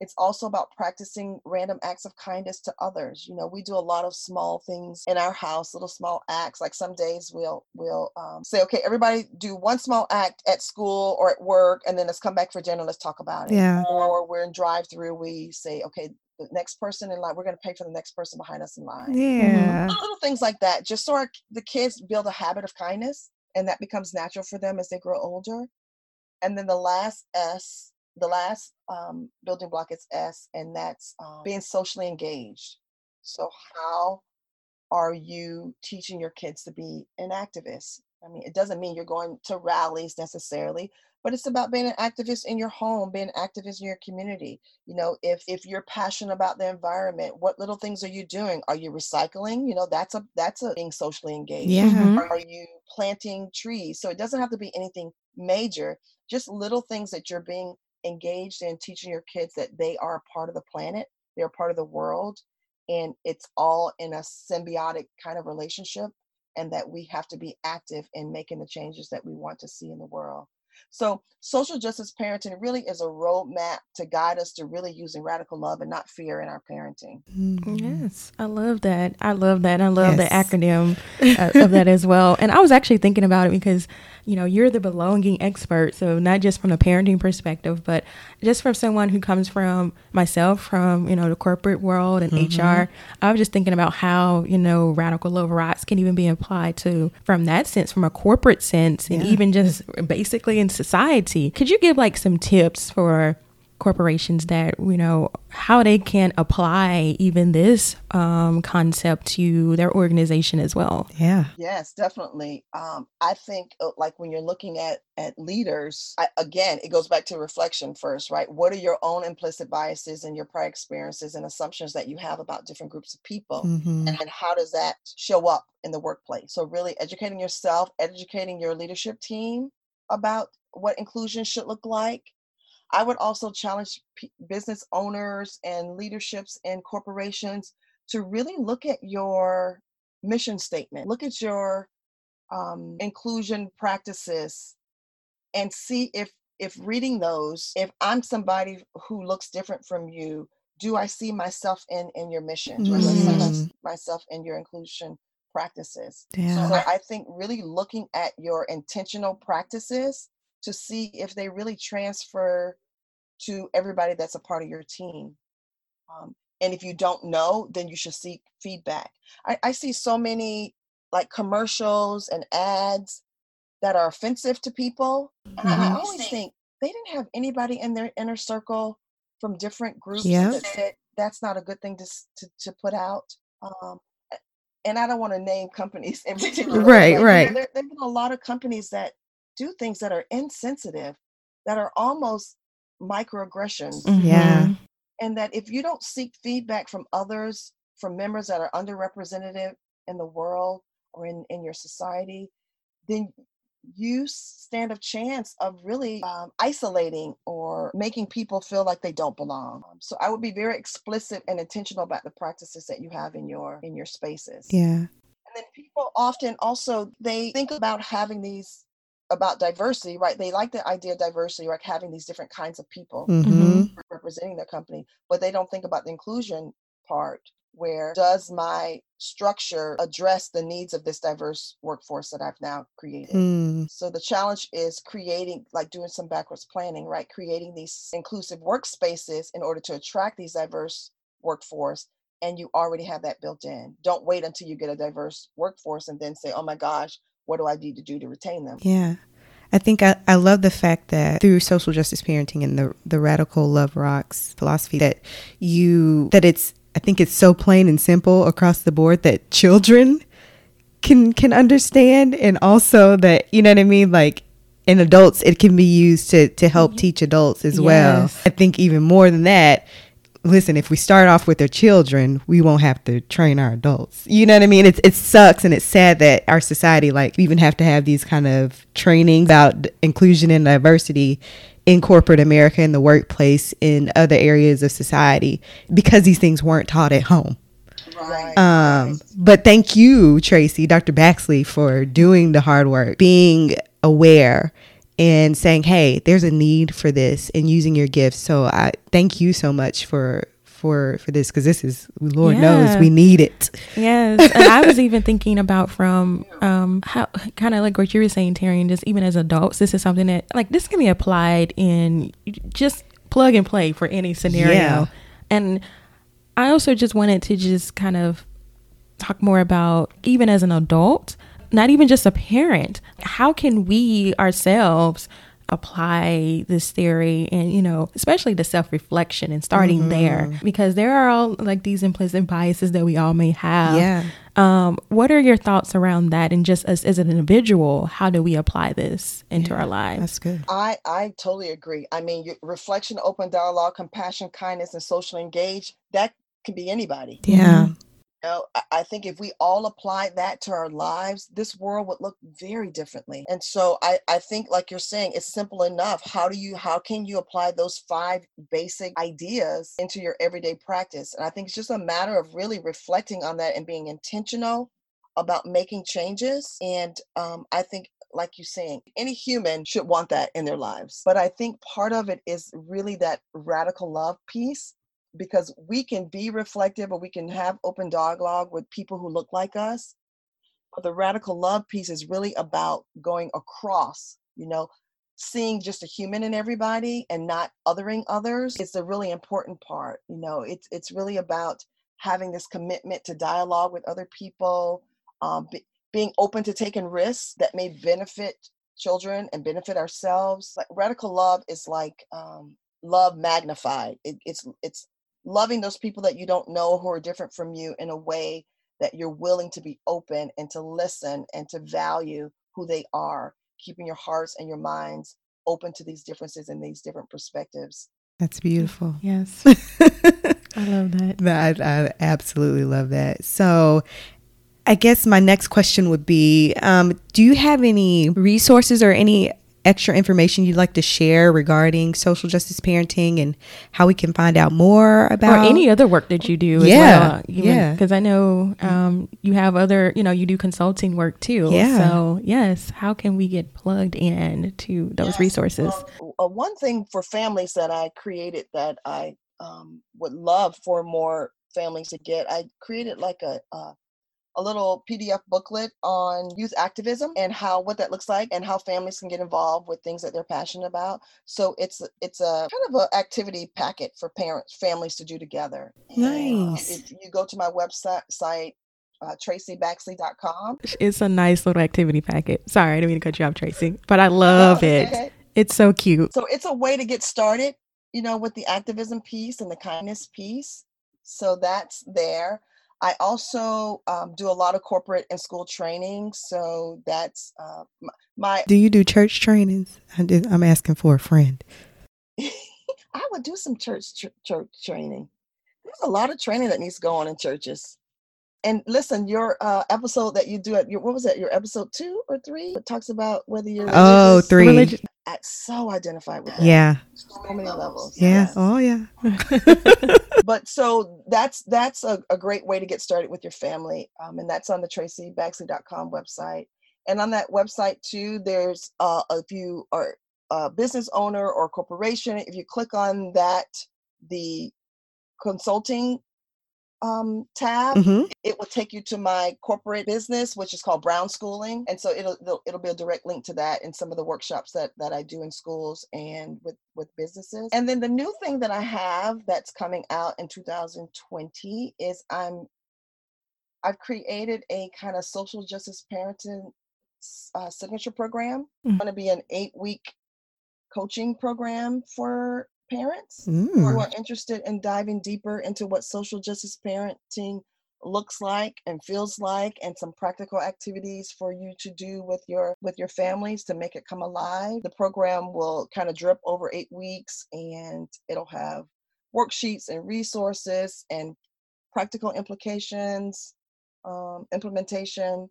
it's also about practicing random acts of kindness to others you know we do a lot of small things in our house little small acts like some days we'll we'll um, say okay everybody do one small act at school or at work and then let's come back for dinner let's talk about it Yeah. or we're in drive through we say okay the next person in line we're going to pay for the next person behind us in line Yeah. little things like that just so our, the kids build a habit of kindness and that becomes natural for them as they grow older. And then the last s the last um, building block is s and that's um, being socially engaged. So how are you teaching your kids to be an activist? I mean it doesn't mean you're going to rallies necessarily but it's about being an activist in your home being an activist in your community. You know if if you're passionate about the environment what little things are you doing? Are you recycling? You know that's a that's a being socially engaged. Yeah. Mhm. are you planting trees? So it doesn't have to be anything major just little things that you're being engaged in teaching your kids that they are a part of the planet they're a part of the world and it's all in a symbiotic kind of relationship and that we have to be active in making the changes that we want to see in the world so social justice parenting really is a roadmap to guide us to really using radical love and not fear in our parenting Mhm. Yes, I love that. I love that. I love the acronym uh, of that as well. And I was actually thinking about it because, you know, you're the belonging expert. So not just from a parenting perspective, but just from someone who comes from myself, from, you know, the corporate world and HR. I was just thinking about how, you know, radical love rights can even be applied to from that sense, from a corporate sense, and Yeah. even just basically in society. Could you give like some tips for corporations that you know how they can apply even this um, concept to their organization as well Yeah. Yes, definitely. Um, I think uh, like when you're looking at at leaders, I, again, it goes back to reflection first, right? What are your own implicit biases and your prior experiences and assumptions that you have about different groups of people? hmm And how does that show up in the workplace? So really educating yourself, educating your leadership team about what inclusion should look like. I would also challenge p- business owners and leaderships and corporations to really look at your mission statement, look at your um, inclusion practices, and see if if reading those, if I'm somebody who looks different from you, do I see myself in in your mission? Do I see my- Mm. myself in your inclusion practices? Yeah. So I think really looking at your intentional practices to see if they really transfer to everybody that's a part of your team. Um, and if you don't know, then you should seek feedback. I, I see so many like commercials and ads that are offensive to people. And I always think they didn't have anybody in their inner circle from different groups Yep. that said that's not a good thing to, to, to put out. Um, and I don't want to name companies in particular. Right, but, you know, right. There, there have been a lot of companies that do things that are insensitive, that are almost microaggressions Yeah. Mhm. and that if you don't seek feedback from others from members that are underrepresented in the world or in, in your society then you stand a chance of really um, isolating or making people feel like they don't belong. Um, so I would be very explicit and intentional about the practices that you have in your in your spaces. Yeah. And then people often also they think about having these about diversity, right? They like the idea of diversity, like having these different kinds of people Mm-hmm. representing their company, but they don't think about the inclusion part where does my structure address the needs of this diverse workforce that I've now created? Mm. So the challenge is creating, like doing some backwards planning, right? Creating these inclusive workspaces in order to attract these diverse workforce. And you already have that built in. Don't wait until you get a diverse workforce and then say, oh my gosh, what do I need to do to retain them? Yeah. I think I, I love the fact that through social justice parenting and the the radical love rocks philosophy that you that it's I think it's so plain and simple across the board that children can can understand and also that you know what I mean? Like in adults it can be used to to help mm-hmm. teach adults as well. I think even more than that listen if we start off with their children we won't have to train our adults you know what i mean it's it sucks and it's sad that our society like even have to have these kind of trainings about inclusion and diversity in corporate america in the workplace in other areas of society because these things weren't taught at home Right. um, but thank you, Tracy, Dr. Baxley, for doing the hard work, being aware and saying, "Hey, there's a need for this," and using your gifts. So I thank you so much for for for this because this is Lord knows we need it. Yes, and I was even thinking about from um how kind of like what you were saying, Terry, and just even as adults, this is something that like this can be applied in just plug and play for any scenario. Yeah. And I also just wanted to just kind of talk more about even as an adult, not even just a parent, how can we ourselves apply this theory and you know especially the self-reflection and starting there because there are all like these implicit biases that we all may have Yeah. um what are your thoughts around that and just as, as an individual how do we apply this into our lives That's good. I, I totally agree. I mean, reflection, open dialogue, compassion, kindness, and social engaged, that can be anybody. Yeah. Know, I, I think if we all applied that to our lives, this world would look very differently. And so I, I think, like you're saying, it's simple enough. How do you, how can you apply those five basic ideas into your everyday practice? And I think it's just a matter of really reflecting on that and being intentional about making changes. And um, I think, like you're saying, any human should want that in their lives. But I think part of it is really that radical love piece because we can be reflective or we can have open dialogue with people who look like us. But the radical love piece is really about going across, you know, seeing just a human in everybody and not othering others. It's a really important part. You know, it's it's really about having this commitment to dialogue with other people, um, be, being open to taking risks that may benefit children and benefit ourselves. Like radical love is like um, love magnified. It, it's it's loving those people that you don't know who are different from you in a way that you're willing to be open and to listen and to value who they are, keeping your hearts and your minds open to these differences and these different perspectives. That's beautiful. yes i love that That I absolutely love that. So, I guess my next question would be: um, Do you have any resources or any extra information you'd like to share regarding social justice parenting and how we can find out more about or any other work that you do as Yeah, well yeah. because i know um, you have other you know you do consulting work too Yeah. so yes how can we get plugged in to those Yes, resources um, uh, one thing for families that I created that I um, would love for more families to get, I created like a, a a little PDF booklet on youth activism and how what that looks like and how families can get involved with things that they're passionate about. So it's it's a kind of an activity packet for parents families to do together. And, Nice. if you go to my website site uh, tracybaxley.com. it's a nice little activity packet sorry i didn't mean to cut you off tracy but i love it Okay. it's so cute So it's a way to get started, you know, with the activism piece and the kindness piece. So that's there. I also um, do a lot of corporate and school training. So that's uh, my, Do you do church trainings? I did, I'm asking for a friend. I would do some church tr- church training. There's a lot of training that needs to go on in churches. and listen, your uh, episode that you do at your what was that? Your episode two or three? It talks about whether you're Oh, religious- three. Religious- I so identified with that. Yeah. so many levels. Yeah. yes. Oh, yeah. but so that's that's a, a great way to get started with your family um, and that's on the tracybaxley.com website and on that website too there's uh, if you are a business owner or corporation if you click on that the consulting um, tab hmm it will take you to my corporate business which is called brown schooling and so it'll it'll, it'll be a direct link to that in some of the workshops that that i do in schools and with with businesses. And then the new thing that i have that's coming out in 2020 is i'm i've created a kind of social justice parenting uh, signature program. Mm. it's going to be an eight week coaching program for parents who Mm. are interested in diving deeper into what social justice parenting looks like and feels like and some practical activities for you to do with your with your families to make it come alive the program will kind of drip over eight weeks and it'll have worksheets and resources and practical implications um, implementation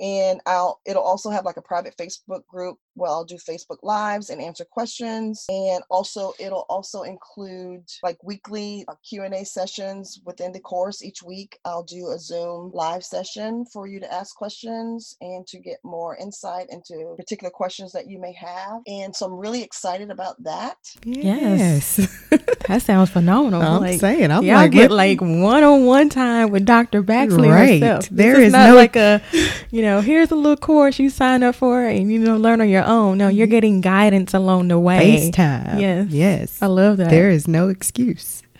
and I'll it'll also have like a private Facebook group where I'll do Facebook lives and answer questions and also it'll also include like weekly uh, Q&A sessions within the course each week I'll do a Zoom live session for you to ask questions and to get more insight into particular questions that you may have and so I'm really excited about that Yes. Yes. That sounds phenomenal. I'm like, saying, I'm y'all like, get let- like one-on-one time with Dr. Baxley Right. herself. There this is, is not no- like a, you know, here's a little course you sign up for and you know learn on your own. No, you're mm-hmm. getting guidance along the way. FaceTime. Yes. Yes. I love that. There is no excuse.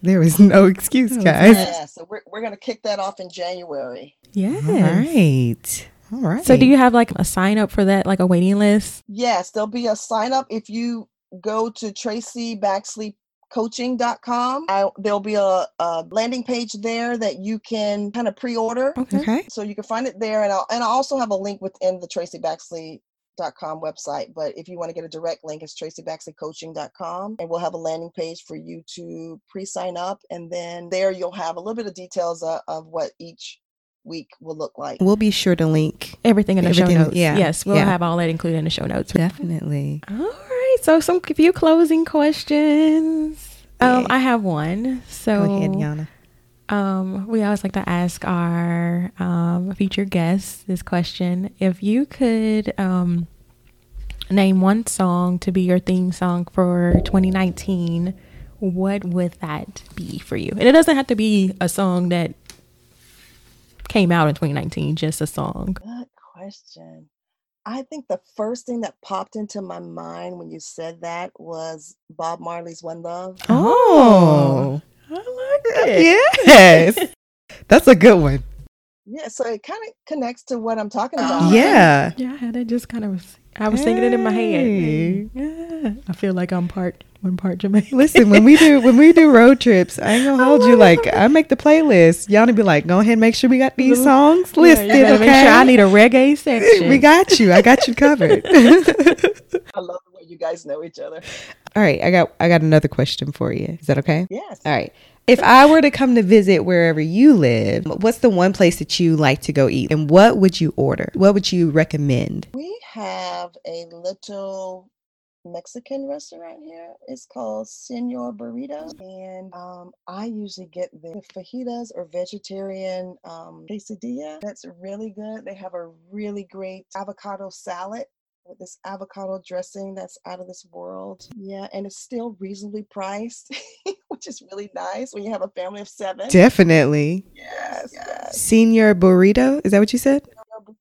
There is no excuse, guys. yeah so we're, we're going to kick that off in January yes. All right. All right. So do you have like a sign up for that, like a waiting list? Yes, there'll be a sign up if you go to tracybaxleycoaching.com. I, there'll be a, a landing page there that you can kind of pre-order. Okay. Okay. So you can find it there, and I'll and I also have a link within the tracybaxley.com website. But if you want to get a direct link, it's tracybaxleycoaching.com, and we'll have a landing page for you to pre-sign up, and then there you'll have a little bit of details of, of what each week will look like. We'll be sure to link. Everything in the show notes. yeah, Yes, we'll yeah. have all that included in the show notes. Definitely. All right. So some few closing questions. Um, I have one. So Go ahead, Yana. Um, we always like to ask our um, featured guests this question: If you could um, name one song to be your theme song for 2019, what would that be for you? And it doesn't have to be a song that came out in 2019; just a song. Good question. I think the first thing that popped into my mind when you said that was Bob Marley's One Love. Oh. I like it. Yes. That's a good one. Yeah, so it kind of connects to what I'm talking about. Oh, yeah. Yeah, I had it just kind of. I was singing it in my head. Hey. Yeah, I feel like I'm part one part Jamaican. Listen, when we do when we do road trips, I ain't gonna hold you. Like I make the playlist. Y'all to be like, go ahead, and make sure we got these songs listed. you gotta okay, make sure I need a reggae section. we got you. I got you covered. I love the way you guys know each other. All right, I got I got another question for you. Is that okay? Yes. All right. If I were to come to visit wherever you live, what's the one place that you like to go eat? And what would you order? What would you recommend? We have a little Mexican restaurant here. It's called Senor Burrito. And um, I usually get the fajitas or vegetarian um, quesadilla. That's really good. They have a really great avocado salad with this avocado dressing that's out of this world. Yeah, and it's still reasonably priced, which is really nice when you have a family of seven. Definitely. Yes, yes. Senior burrito. Is that what you said?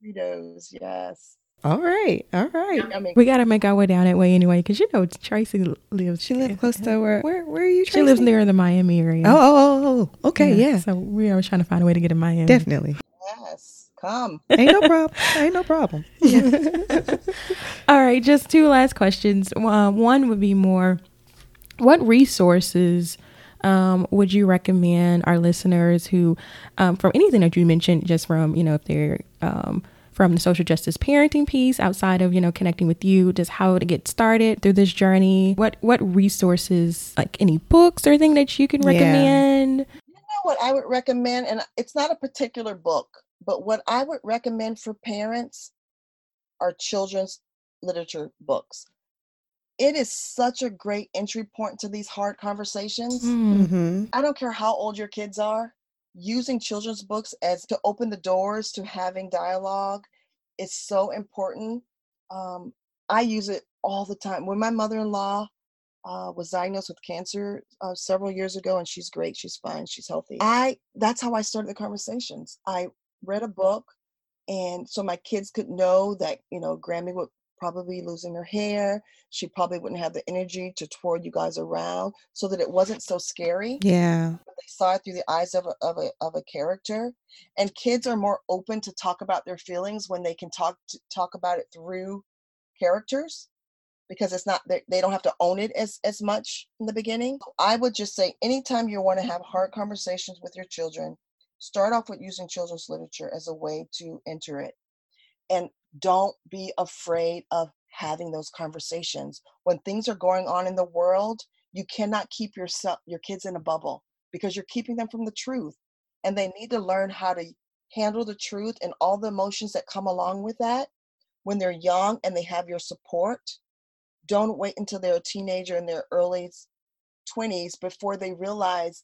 Burritos, yes. All right. All right. I mean, we gotta make our way down that way anyway, because you know Tracy lives. She lives close to where? Where? Where are you? She lives near the Miami area. Oh, oh, oh, oh. oh. Okay. Yeah. So we are trying to find a way to get to Miami. Definitely. yes, come. Ain't no problem. Ain't no problem. All right, just two last questions. Uh, one would be more what resources um, would you recommend our listeners who, um, from anything that you mentioned, just from, you know, if they're um, from the social justice parenting piece outside of, you know, connecting with you, just how to get started through this journey? What, what resources, like any books or anything that you can Yeah. recommend? You know what I would recommend, and it's not a particular book, but what I would recommend for parents are children's literature books. It is such a great entry point to these hard conversations. Mm. hmm I don't care how old your kids are, using children's books as to open the doors to having dialogue is so important. Um, I use it all the time. When my mother in law uh, was diagnosed with cancer uh, several years ago, and she's great, she's fine, she's healthy. I that's how I started the conversations. I read a book, and so my kids could know that you know Grammy would probably be losing her hair. She probably wouldn't have the energy to twirl you guys around, so that it wasn't so scary Yeah. they saw it through the eyes of a, of a of a character and kids are more open to talk about their feelings when they can talk to, talk about it through characters because it's not they, they don't have to own it as as much in the beginning i would just say anytime you want to have hard conversations with your children start off with using children's literature as a way to enter it and don't be afraid of having those conversations. When things are going on in the world you cannot keep yourself your kids in a bubble because you're keeping them from the truth and they need to learn how to handle the truth and all the emotions that come along with that. When they're young and they have your support don't wait until they're a teenager in their early 20s before they realize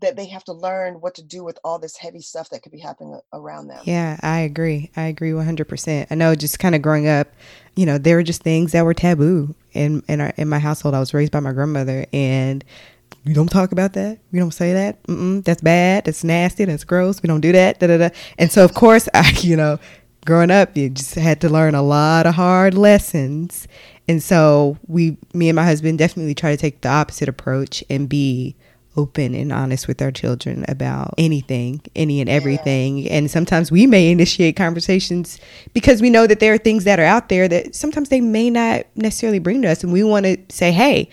that they have to learn what to do with all this heavy stuff that could be happening around them Yeah, I agree. I agree 100%. I know just kind of growing up, you know, there were just things that were taboo in in our in my household. I was raised by my grandmother and we don't talk about that. We don't say that. Mm-mm, that's bad. That's nasty. That's gross. We don't do that. Da, da, da. And so, of course, I, you know, growing up, you just had to learn a lot of hard lessons. And so, we, me and my husband, definitely try to take the opposite approach and be open and honest with our children about anything, any and everything. And sometimes we may initiate conversations because we know that there are things that are out there that sometimes they may not necessarily bring to us. And we want to say, hey,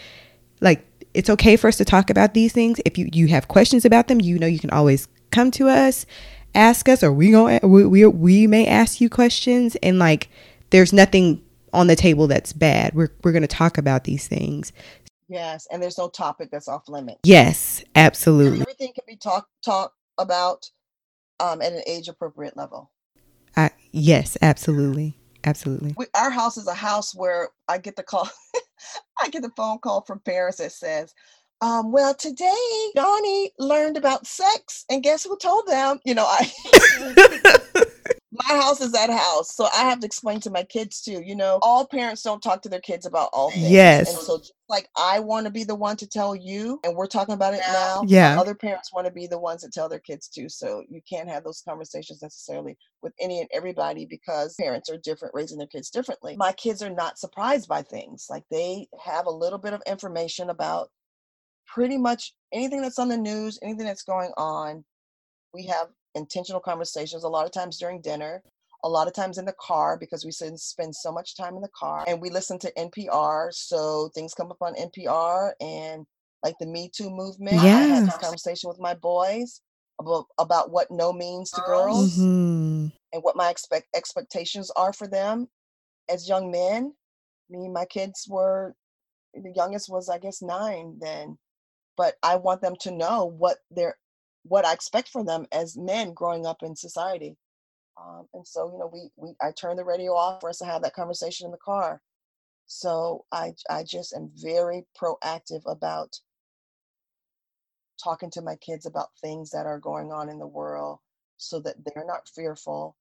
like it's okay for us to talk about these things. If you, you have questions about them, you know you can always come to us, ask us, or we going we, we we may ask you questions. And like, there's nothing on the table that's bad. We're we're gonna talk about these things. Yes and there's no topic that's off limits Yes, absolutely. everything can be talked talked about um, at an age appropriate level I, yes, absolutely, absolutely. we, our house is a house where I get the call, I get the phone call from parents that says, um, "Well, today Donnie learned about sex, and guess who told them?" You know, I my house is that house, so I have to explain to my kids too. You know, all parents don't talk to their kids about all things. Yes. and so just like I want to be the one to tell you, and we're talking about it now. Yeah. other parents want to be the ones that tell their kids too. So you can't have those conversations necessarily with any and everybody because parents are different, raising their kids differently. My kids are not surprised by things. Like they have a little bit of information about pretty much anything that's on the news, anything that's going on. We have intentional conversations a lot of times during dinner, a lot of times in the car because we spend spend so much time in the car and we listen to NPR. So things come up on NPR and like the Me Too movement. I had this conversation with my boys about, about what no means to girls hmm and what my expect expectations are for them as young men. Me and my kids were the youngest was I guess nine then, but I want them to know what they're what I expect from them as men growing up in society. Um, and so you know we we I turn the radio off for us to have that conversation in the car. So I I just am very proactive about talking to my kids about things that are going on in the world so that they're not fearful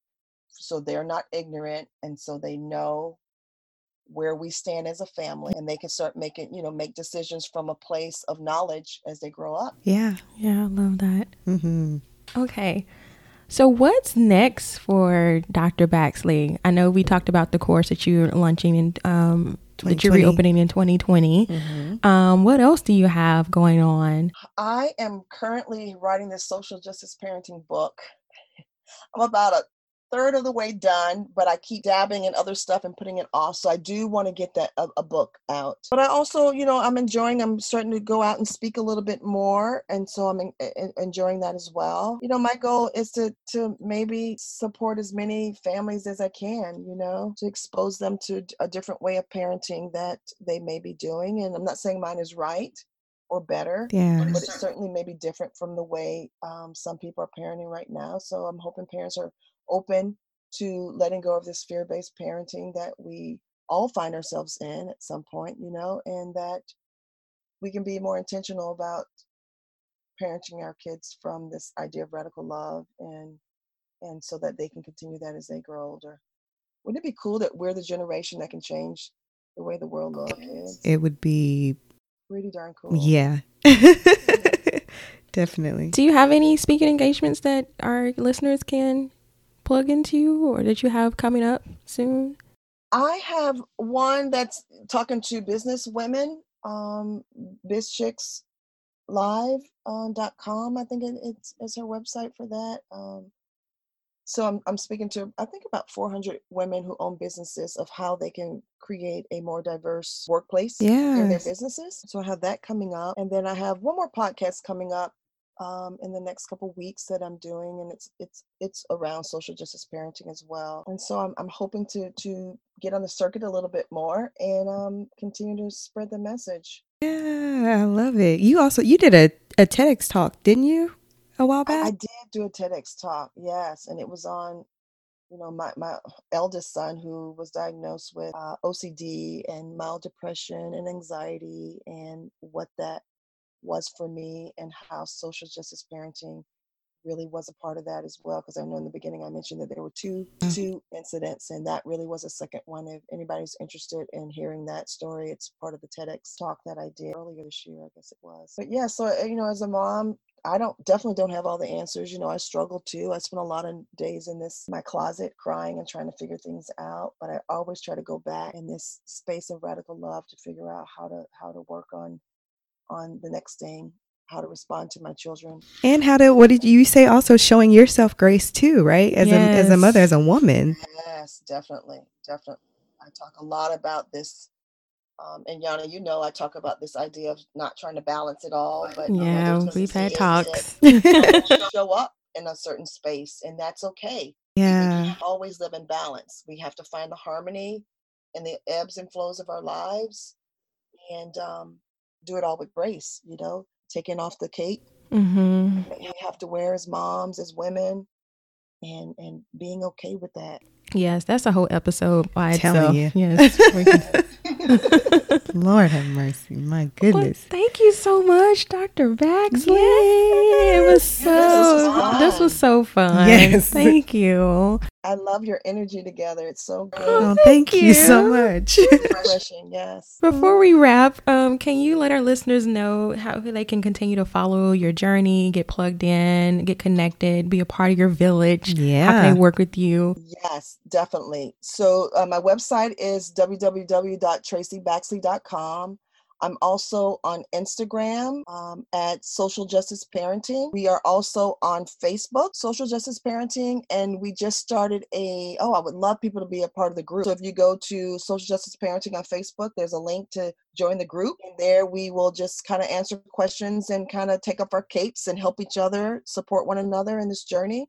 so they're not ignorant and so they know where we stand as a family and they can start making you know make decisions from a place of knowledge as they grow up Yeah. Yeah, I love that. hmm Okay. So what's next for Dr. Baxley? I know we talked about the course that you're launching in um that you're reopening in 2020. hmm Um what else do you have going on? i am currently writing this social justice parenting book i'm about a third of the way done but i keep dabbing in other stuff and putting it off so i do want to get that a, a book out. But i also you know i'm enjoying i'm starting to go out and speak a little bit more and so i'm en- en- enjoying that as well. You know my goal is to to maybe support as many families as i can you know to expose them to a different way of parenting that they may be doing and i'm not saying mine is right or better. Yeah. But it certainly may be different from the way um, some people are parenting right now. So I'm hoping parents are open to letting go of this fear-based parenting that we all find ourselves in at some point, you know, and that we can be more intentional about parenting our kids from this idea of radical love and and so that they can continue that as they grow older. Wouldn't it be cool that we're the generation that can change the way the world looks? It would be pretty darn cool. Yeah. Definitely. Do you have any speaking engagements that our listeners can plug into or that you have coming up soon? I have one that's talking to business women, um, BizChicks live.com. I think it, it's, it's her website for that. Um, so I'm, I'm speaking to i think about 400 women who own businesses of how they can create a more diverse workplace yeah. in their businesses. So i have that coming up and then i have one more podcast coming up um, in the next couple weeks that i'm doing and it's it's it's around social justice parenting as well. And so i'm, I'm hoping to to get on the circuit a little bit more and um, continue to spread the message. Yeah i love it. You also you did a, a tedx talk didn't you a while back? I, I did do a TEDx talk, yes, and it was on, you know, my my eldest son who was diagnosed with uh, OCD and mild depression and anxiety, and what that was for me, and how social justice parenting really was a part of that as well because i know in the beginning i mentioned that there were two mm. two incidents and that really was a second one if anybody's interested in hearing that story it's part of the tedx talk that i did earlier this year i guess it was but yeah so eh, you know as a mom I don't definitely don't have all the answers. You know, I struggle too. I spend a lot of days in this my closet crying and trying to figure things out. But I always try to go back in this space of radical love to figure out how to how to work on on the next thing, how to respond to my children, and how to what did you say? Also showing yourself grace too, right? As yes. a as a mother, as a woman. Yes, definitely, definitely. I talk a lot about this um, and Yana, you know, I talk about this idea of not trying to balance it all, but yeah, we've had talks. show up in a certain space, and that's okay. Yeah, always live in balance. We have to find the harmony and the ebbs and flows of our lives, and um, do it all with grace. You know, taking off the cape mm-hmm. that we have to wear as moms, as women, and and being okay with that. Yes, that's a whole episode by Telling itself. You. Yes. Lord have mercy. My goodness. Well, thank you so much, Dr. Baxley. Yay. It was so this was, this was so fun. Yes. Thank you. I love your energy together. It's so good. Oh, thank, thank you. you. so much. Refreshing, yes. Before we wrap, um, can you let our listeners know how they can continue to follow your journey, get plugged in, get connected, be a part of your village? Yeah. How can they work with you? Yes, definitely. So uh, my website is www.tracybaxley.com. I'm also on Instagram um, at Social Justice Parenting. We are also on Facebook, Social Justice Parenting, and we just started a. Oh, I would love people to be a part of the group. So if you go to Social Justice Parenting on Facebook, there's a link to join the group. And there we will just kind of answer questions and kind of take up our capes and help each other, support one another in this journey.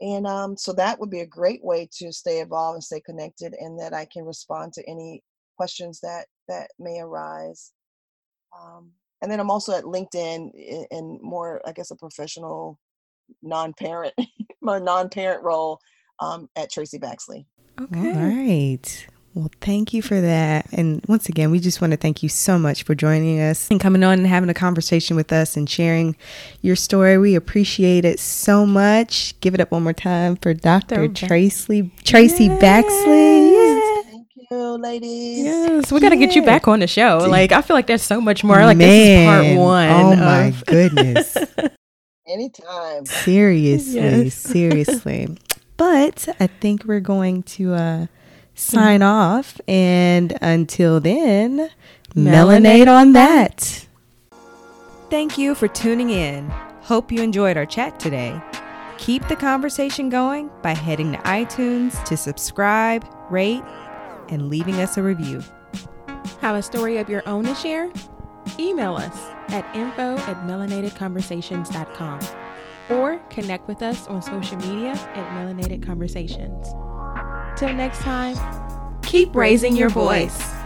And um, so that would be a great way to stay involved and stay connected, and that I can respond to any questions that that may arise. Um, and then I'm also at LinkedIn in, in, more, I guess, a professional non-parent, my non-parent role um, at Tracy Baxley. Okay. All right. Well, thank you for that. And once again, we just want to thank you so much for joining us and coming on and having a conversation with us and sharing your story. We appreciate it so much. Give it up one more time for Dr. Tracy Tracy yes. Baxley you, ladies. Yes, we got to get you back on the show. Like, I feel like there's so much more. Like, Man. this is part one. Oh, of- my goodness. Anytime. Seriously, yes. seriously. But I think we're going to uh, sign mm. off. And until then, melanate on that. Thank you for tuning in. Hope you enjoyed our chat today. Keep the conversation going by heading to iTunes to subscribe, rate, and leaving us a review. Have a story of your own to share? Email us at info at melanatedconversations.com or connect with us on social media at Melanated Conversations. Till next time, keep raising your voice.